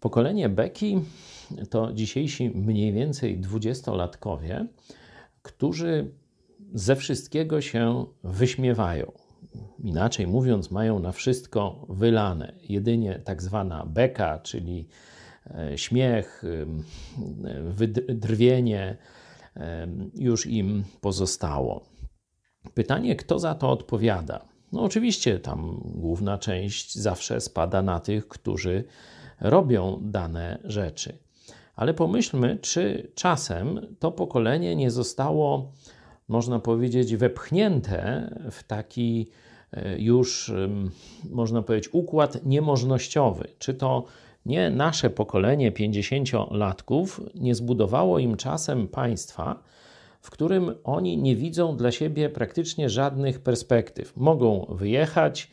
Pokolenie Beki to dzisiejsi mniej więcej dwudziestolatkowie, którzy ze wszystkiego się wyśmiewają. Inaczej mówiąc, mają na wszystko wylane. Jedynie tak zwana beka, czyli e, śmiech, wydrwienie już im pozostało. Pytanie, kto za to odpowiada? No, oczywiście, tam główna część zawsze spada na tych, którzy robią dane rzeczy. Ale pomyślmy, czy czasem to pokolenie nie zostało, można powiedzieć, wepchnięte w taki e, już, można powiedzieć, układ niemożnościowy. Czy to nie nasze pokolenie 50-latków nie zbudowało im czasem państwa, w którym oni nie widzą dla siebie praktycznie żadnych perspektyw. Mogą wyjechać,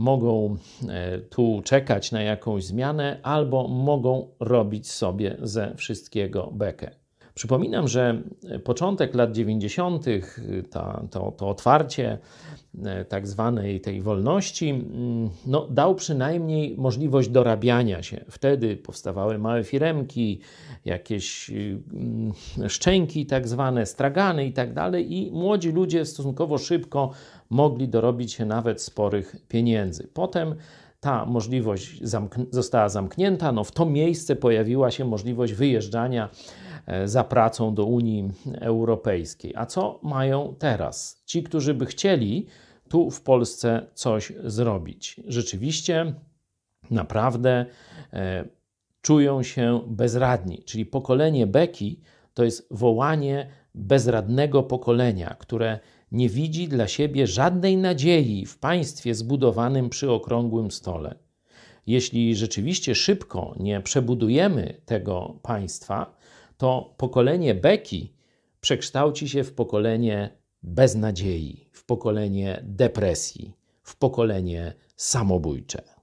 mogą e, tu czekać na jakąś zmianę, albo mogą robić sobie ze wszystkiego bekę. Przypominam, że początek lat 90., ta, to, to otwarcie e, tak zwanej tej wolności, mm, no, dał przynajmniej możliwość dorabiania się. Wtedy powstawały małe firemki, jakieś mm, szczęki tak zwane, stragany i tak dalej i młodzi ludzie stosunkowo szybko mogli dorobić się nawet sporych pieniędzy. Potem ta możliwość zamk została zamknięta, no w to miejsce pojawiła się możliwość wyjeżdżania za pracą do Unii Europejskiej. A co mają teraz? Ci, którzy by chcieli tu w Polsce coś zrobić. Rzeczywiście, naprawdę e, czują się bezradni, czyli pokolenie Beki to jest wołanie bezradnego pokolenia, które nie widzi dla siebie żadnej nadziei w państwie zbudowanym przy okrągłym stole. Jeśli rzeczywiście szybko nie przebudujemy tego państwa, to pokolenie Beki przekształci się w pokolenie beznadziei, w pokolenie depresji, w pokolenie samobójcze.